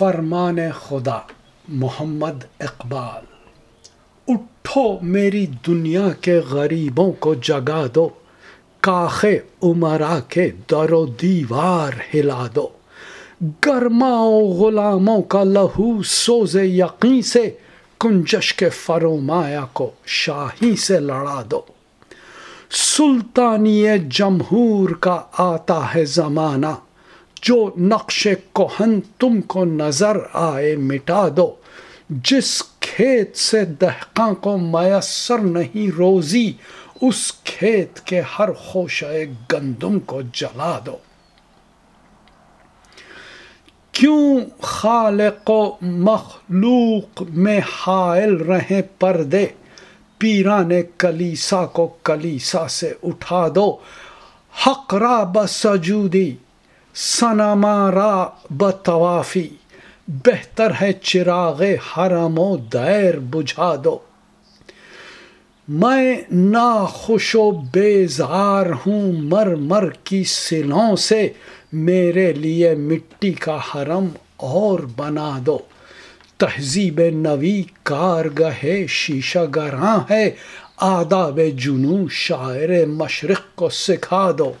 فرمان خدا، محمد اقبال، اٹھو میری دنیا کے غریبوں کو جگا دو، کاخ عمرا کے در و دیوار ہلا دو۔ گرماؤ غلاموں کا لہو سوز یقین سے کنجش کے فرومایا کو شاہی سے لڑا دو۔ سلطانی جمہور کا آتا ہے زمانہ جو نقش کوہن تم کو نظر آئے مٹا دو۔ جس کھیت سے دہقاں کو میسر نہیں روزی، اس کھیت کے ہر خوش گندم کو جلا دو۔ کیوں خالق و مخلوق میں حائل رہیں پردے؟ پیران کلیسا کو کلیسا سے اٹھا دو۔ حق را بسجودی سنمارا بطوافی بہتر ہے چراغ حرم و دیر بجھا دو۔ میں ناخوش و بیزار ہوں مر مر کی سلوں سے، میرے لیے مٹی کا حرم اور بنا دو۔ تہذیب نوی کارگہ شیشہ گراں ہے، آداب جنو شاعر مشرق کو سکھا دو۔